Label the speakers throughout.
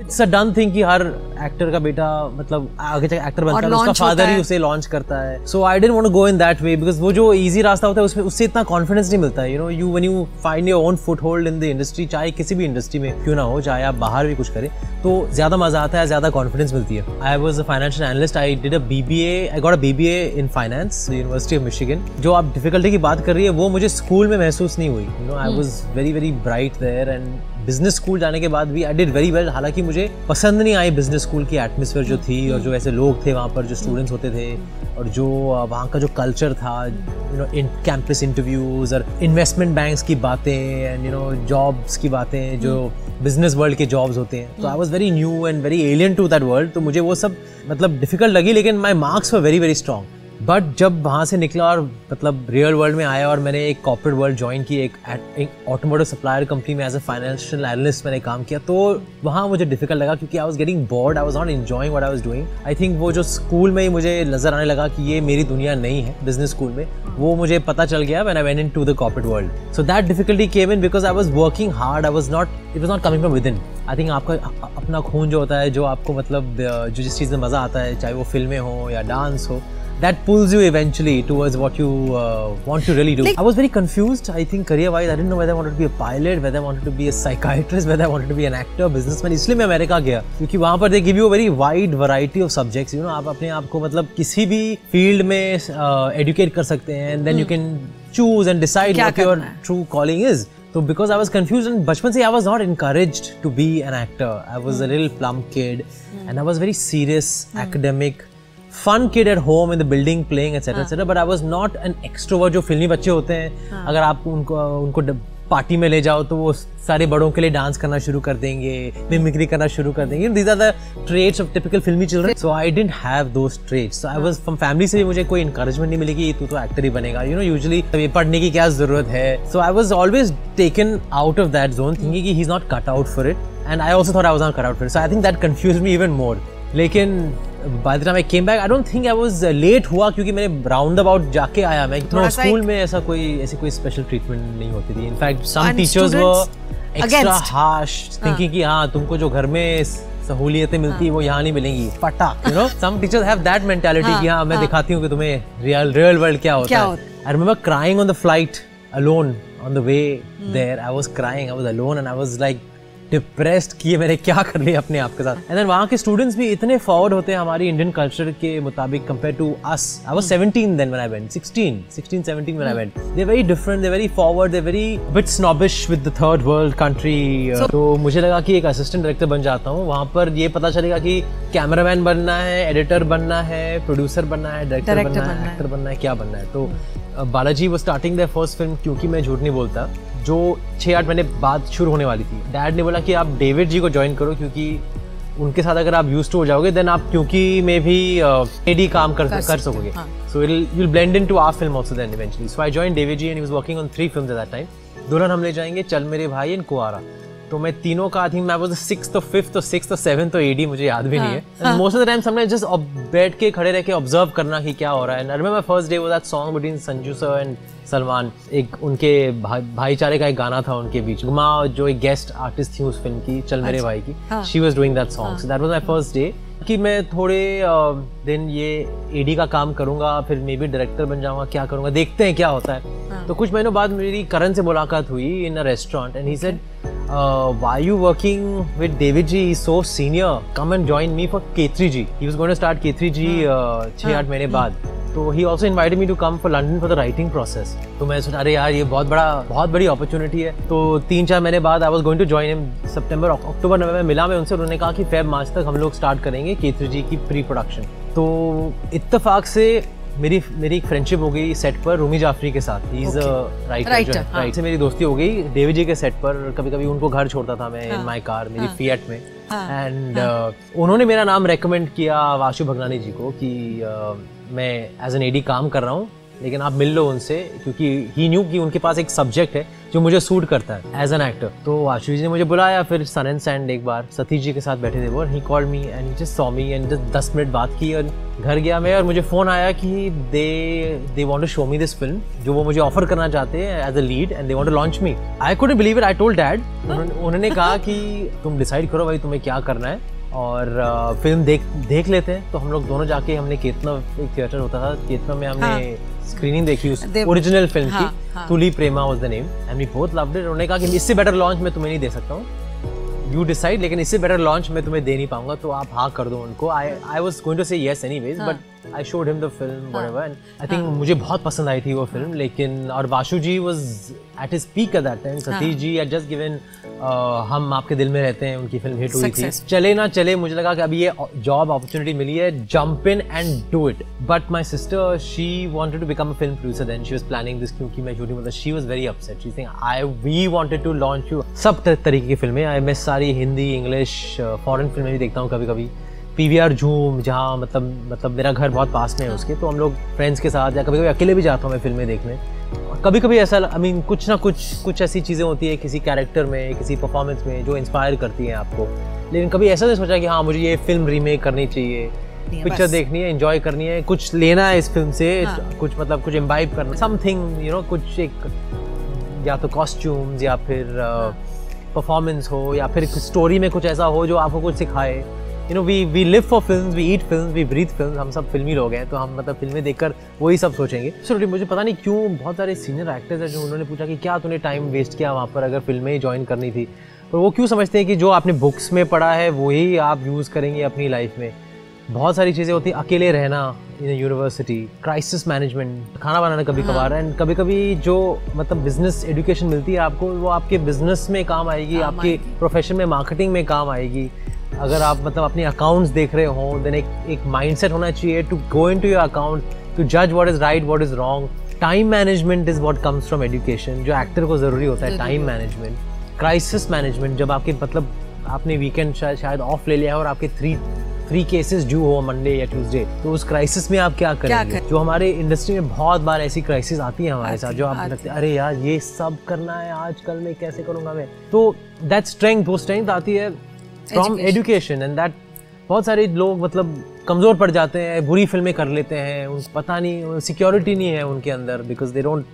Speaker 1: It's a done thing कि हर actor का बेटा मतलब आगे जाके एक्टर बनता है उसका फादर ही उसे लॉन्च करता है। So I don't want to go in that way because वो जो इजी रास्ता होता है उसमें उससे इतना कॉन्फिडेंस नहीं मिलता है। You know you when you find your own foothold in the industry चाहे किसी भी इंडस्ट्री में क्यों ना हो चाहे आप बाहर भी कुछ करें तो ज़्यादा मज़ा आता है ज़्यादा कॉन्फिडेंस मिलती है। I was a financial analyst I did a B B A I got a B B A in finance university of Michigan जो आप डिफिकल्टी की बात कर रही है वो मुझे स्कूल में महसूस नहीं हुई। You know I was very very bright there and business school जाने के बाद भी आई डिड वेरी वेल हालाँकि मुझे पसंद नहीं आई बिज़नेस स्कूल की एटमोसफेयर जो थी और जो ऐसे लोग थे वहाँ पर जो स्टूडेंट्स होते थे और जो वहाँ का जो कल्चर था you know in campus interviews और इन्वेस्टमेंट बैंक्स की बातें एंड यू नो जॉब्स की बातें जो बिज़नेस वर्ल्ड के जॉब्स होते हैं. तो I was very new and very alien to that world तो मुझे वो सब मतलब डिफ़िकल्ट लगी लेकिन my marks were very very strong but जब वहाँ से निकला और मतलब रियल वर्ल्ड में आया और मैंने एक कॉर्पोरेट वर्ल्ड ज्वाइन की, एक ऑटोमोटिव सप्लायर कंपनी में एज अ फाइनेंशियल एनालिस्ट मैंने काम किया तो वहाँ मुझे डिफ़िकल्ट लगा क्योंकि I was getting bored I was not enjoying what I was doing I think वो जो स्कूल में ही मुझे नज़र आने लगा कि ये मेरी दुनिया नहीं है बिज़नेस स्कूल में, वो मुझे पता चल गया when I went into the corporate world so that difficulty came in because I was working hard I was not it was not coming from within I think आपका अपना खून जो होता है, जो आपको मतलब जो जिस चीज़ में मज़ा आता है, चाहे वो फ़िल्में हो या डांस हो that pulls you eventually towards what you uh, want to really do. Like, I was very confused, I think, career wise. I didn't know whether I wanted to be a pilot, whether I wanted to be a psychiatrist, whether I wanted to be an actor, businessman. इसलिए मैं America गया क्योंकि वहाँ पर they give you very wide variety of subjects you know आप अपने आप को मतलब किसी भी फील्ड में एडुकेट uh, कर सकते हैं and then you can choose and decide what your true calling is So because I was confused and बचपन से I was not encouraged to be an actor. I was mm. a little plump kid mm. and I was very serious, mm. academic. fun kid at home in the building playing etcetera etcetera but I was not an extrovert जो फिल्मी बच्चे होते हैं। हाँ. अगर आप उनको उनको पार्टी में ले जाओ तो वो सारे बड़ों के लिए डांस करना शुरू कर देंगे मिमिक्री करना शुरू कर देंगे। These are the traits of typical filmy children so I didn't have those traits so I was from family से भी मुझे कोई इंकरेजमेंट नहीं मिलेगी तू तो एक्टर ही बनेगा. यू नो यूजुअली पढ़ने की क्या ज़रूरत है? So I was always taken out of that zone thinking he is not cut out for it and I also thought I was not cut out for it so I think that confuse me even more लेकिन by the time I came back I don't think I was late हुआ क्योंकि मैंने round about जाके आया। मैं इतना school में ऐसा कोई ऐसी कोई स्पेशल ट्रीटमेंट नहीं होती थी। In fact some teachers were extra harsh thinking कि हाँ तुमको जो घर में सहूलियतें मिलती है वो यहाँ नहीं मिलेंगी। पटा you know some teachers have that mentality कि हाँ मैं हाँ। दिखाती हूँ कि तुम्हें रियल रियल वर्ल्ड क्या होता है। I remember crying on the flight alone on the way hmm. there. I was crying. I was alone and i was depressed किए मैंने क्या कर लिया अपने आप के साथ? एंड देन वहाँ के स्टूडेंट्स भी इतने फॉरवर्ड होते हैं हमारी इंडियन कल्चर के मुताबिक compare to us I was 17 then when I went 16 16 17 when I went they very different they very forward they very bit snobbish with the third world country तो मुझे लगा कि एक असिस्टेंट डायरेक्टर बन जाता हूँ। वहाँ पर ये पता चलेगा कि कैमरामैन बनना है एडिटर बनना है प्रोड्यूसर बनना है डायरेक्टर बनना है एक्टर बनना है क्या बनना है? तो बालाजी वो स्टार्टिंग द फ़र्स्ट फ़िल्म क्योंकि मैं झूठ नहीं बोलता। जो छः आठ महीने बाद शुरू होने वाली थी। डैड ने बोला कि आप डेविड जी को ज्वाइन करो क्योंकि उनके साथ अगर आप यूज़ टू हो जाओगे देन आप क्योंकि में भी एडी uh, काम कर कर सकोगे। So you blend into our film also then eventually so I join David ji and was working on three film at that time Dulhan Hum Le जाएँगे चल मेरे भाई एंड कुआरा। तो मैं तीनों का आई थिंक मैं was six to fifth to six to seven to eighty मुझे याद भी नहीं है। मोस्ट ऑफ़ द टाइम हमने जस्ट बैठ के खड़े रह के ऑब्ज़र्व करना कि क्या हो रहा है। I remember first day was that song between Sanju sir and Salman एक उनके भाईचारे का एक गाना था उनके बीच। गुमा जो एक गेस्ट आर्टिस्ट थी उस फ़िल्म की चल मेरे अच्छा। भाई की। She was doing that song so that was my first day कि मैं थोड़े दिन ये एडी का काम करूँगा फिर मे बी डायरेक्टर बन जाऊँगा क्या करूँगा देखते हैं क्या होता है। हाँ। तो कुछ महीनों बाद मेरी करण से मुलाकात हुई in a restaurant and he said why you working with David ji so senior come and join me for केथरी ji he was going to start केथरी जी छह आठ महीने बाद. तो he also invited me to come for London for the writing process तो मैं सोचा अरे यार ये बहुत बड़ा बहुत बड़ी अपॉर्चुनिटी है. तो तीन चार महीने बाद I was going to join him सितंबर अक्टूबर नवंबर में मिला मैं उनसे. उन्होंने कहा कि फेब मार्च तक हम लोग स्टार्ट करेंगे केतरी जी की प्री प्रोडक्शन तो इत्तेफाक से मेरी मेरी एक फ्रेंडशिप हो गई सेट पर रूमी जाफरी के साथ. इज़ राइटर राइट से मेरी दोस्ती हो गई देवी जी के सेट पर. कभी कभी उनको घर छोड़ता था मैं इन माई कार मेरी फीएट में. एंड हाँ, uh, उन्होंने मेरा नाम रेकमेंड किया वाशु भगनानी जी को कि uh, मैं एज एन एडी काम कर रहा हूँ. लेकिन आप मिल लो उनसे, क्योंकि ही न्यू कि उनके पास एक सब्जेक्ट है जो मुझे सूट करता है एज एन एक्टर तो आशीष जी ने मुझे बुलाया, फिर सन एंड सैंड एक बार, सतीश जी के साथ बैठे थे वो he call me and just saw me and just दस मिनट बात की और घर गया मैं और मुझे फ़ोन आया कि they they want to show me this film जो वो मुझे ऑफ़र करना चाहते हैं as a lead and they want to launch me I could believe it I told dad उन्होंने कहा कि तुम डिसाइड करो भाई तुम्हें क्या करना है और फ़िल्म देख देख लेते हैं। तो हम लोग दोनों जाके हमने केतना, एक थिएटर होता था, केतना में हमने हाँ. स्क्रीनिंग देखी उस ओरिजिनल फ़िल्म हाँ, की हाँ. Tuli Prema was the name and we both loved it उन्होंने कहा कि इससे बेटर लॉन्च मैं तुम्हें नहीं दे सकता हूँ। यू डिसाइड लेकिन इससे बेटर लॉन्च मैं तुम्हें दे नहीं पाऊँगा तो आप हाँ कर दो उनको। I I was going to say yes anyways but I showed him the film and I think मुझे बहुत पसंद आई थी वो फ़िल्म लेकिन और Vashu ji was at his peak at that time Satish ji had just given Hum Aapke Dil में रहते हैं उनकी फ़िल्म हिट हुई थी। चले ना चले मुझे लगा कि अभी ये जॉब अपॉर्चुनिटी मिली है jump in and do it but my sister she wanted to become a film producer then she was planning this क्योंकि मैं शूटिंग मतलब she was very upset she think I we wanted to launch you सब तरीके की फ़िल्में आई मैं सारी Hindi English foreign फ़िल्में भी देखता हूँ कभी कभी पी वी आर झूम जहाँ मतलब मतलब मेरा घर बहुत पास में है उसके तो हम लोग फ्रेंड्स के साथ या कभी कभी अकेले भी जाता हूँ मैं फ़िल्में देखने कभी कभी ऐसा आई मीन कुछ ना कुछ कुछ ऐसी चीज़ें होती है किसी कैरेक्टर में किसी परफॉर्मेंस में जो इंस्पायर करती हैं आपको लेकिन कभी ऐसा नहीं सोचा कि हाँ मुझे ये फ़िल्म रीमेक करनी चाहिए पिक्चर देखनी है एंजॉय करनी है कुछ लेना है इस फ़िल्म से हाँ. कुछ मतलब कुछ इम्बाइब करना समथिंग यू नो कुछ एक या तो कॉस्ट्यूम्स या फिर परफॉर्मेंस uh, हाँ. हो या फिर स्टोरी में कुछ ऐसा हो जो आपको कुछ सिखाए you know we we live for film we eat film we breathe film हम सब फिल्मी लोग हैं तो हम मतलब फ़िल्में देखकर वही सब सोचेंगे। सो मुझे पता नहीं क्यों बहुत सारे सीनियर एक्टर्स हैं जो उन्होंने पूछा कि क्या तूने टाइम वेस्ट किया वहाँ पर अगर फ़िल्में ही ज्वाइन करनी थी? पर वो क्यों समझते हैं कि जो आपने बुक्स में पढ़ा है वही आप यूज़ करेंगे अपनी लाइफ में? बहुत सारी चीज़ें होती हैं अकेले रहना इन यूनिवर्सिटी क्राइसिस मैनेजमेंट खाना बनाना कभी हाँ। कभार एंड कभी कभी जो मतलब बिज़नेस एजुकेशन मिलती है आपको वो आपके बिज़नेस में काम आएगी आपके प्रोफेशन में मार्केटिंग में काम आएगी। अगर आप मतलब अपने अकाउंट्स देख रहे हो देन एक एक माइंडसेट होना चाहिए to go into your account to जज what is right what is wrong time management is what comes from education जो एक्टर को ज़रूरी होता है टाइम मैनेजमेंट क्राइसिस मैनेजमेंट जब आपके मतलब आपने वीकेंड शायद ऑफ़ ले लिया है और आपके थ्री थ्री केसेस ड्यू हो मंडे या ट्यूसडे तो उस क्राइसिस में आप क्या करेंगे? क्या कर? जो हमारे इंडस्ट्री में बहुत बार ऐसी क्राइसिस आती है हमारे साथ जो आप लगते हैं। अरे यार ये सब करना है आजकल मैं कैसे करूँगा मैं? तो दैट स्ट्रेंथ वो स्ट्रेंथ आती है फ्रॉम एजुकेशन एंड दैट बहुत सारे लोग मतलब कमज़ोर पड़ जाते हैं बुरी फ़िल्में कर लेते हैं उन पता नहीं सिक्योरिटी नहीं है उनके अंदर because they don't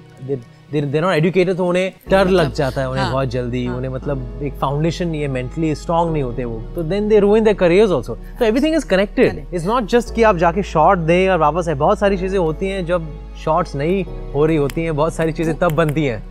Speaker 1: they not educated तो उन्हें डर लग जाता है उन्हें हाँ, बहुत जल्दी हाँ. उन्हें मतलब एक फाउंडेशन नहीं है मेंटली स्ट्रांग नहीं होते वो। तो then they ruin their careers also तो everything is connected is not just कि आप जाके शॉर्ट दें और वापस है बहुत सारी चीज़ें होती हैं जब शॉर्ट्स नहीं हो रही होती हैं बहुत सारी चीज़ें तब बनती हैं।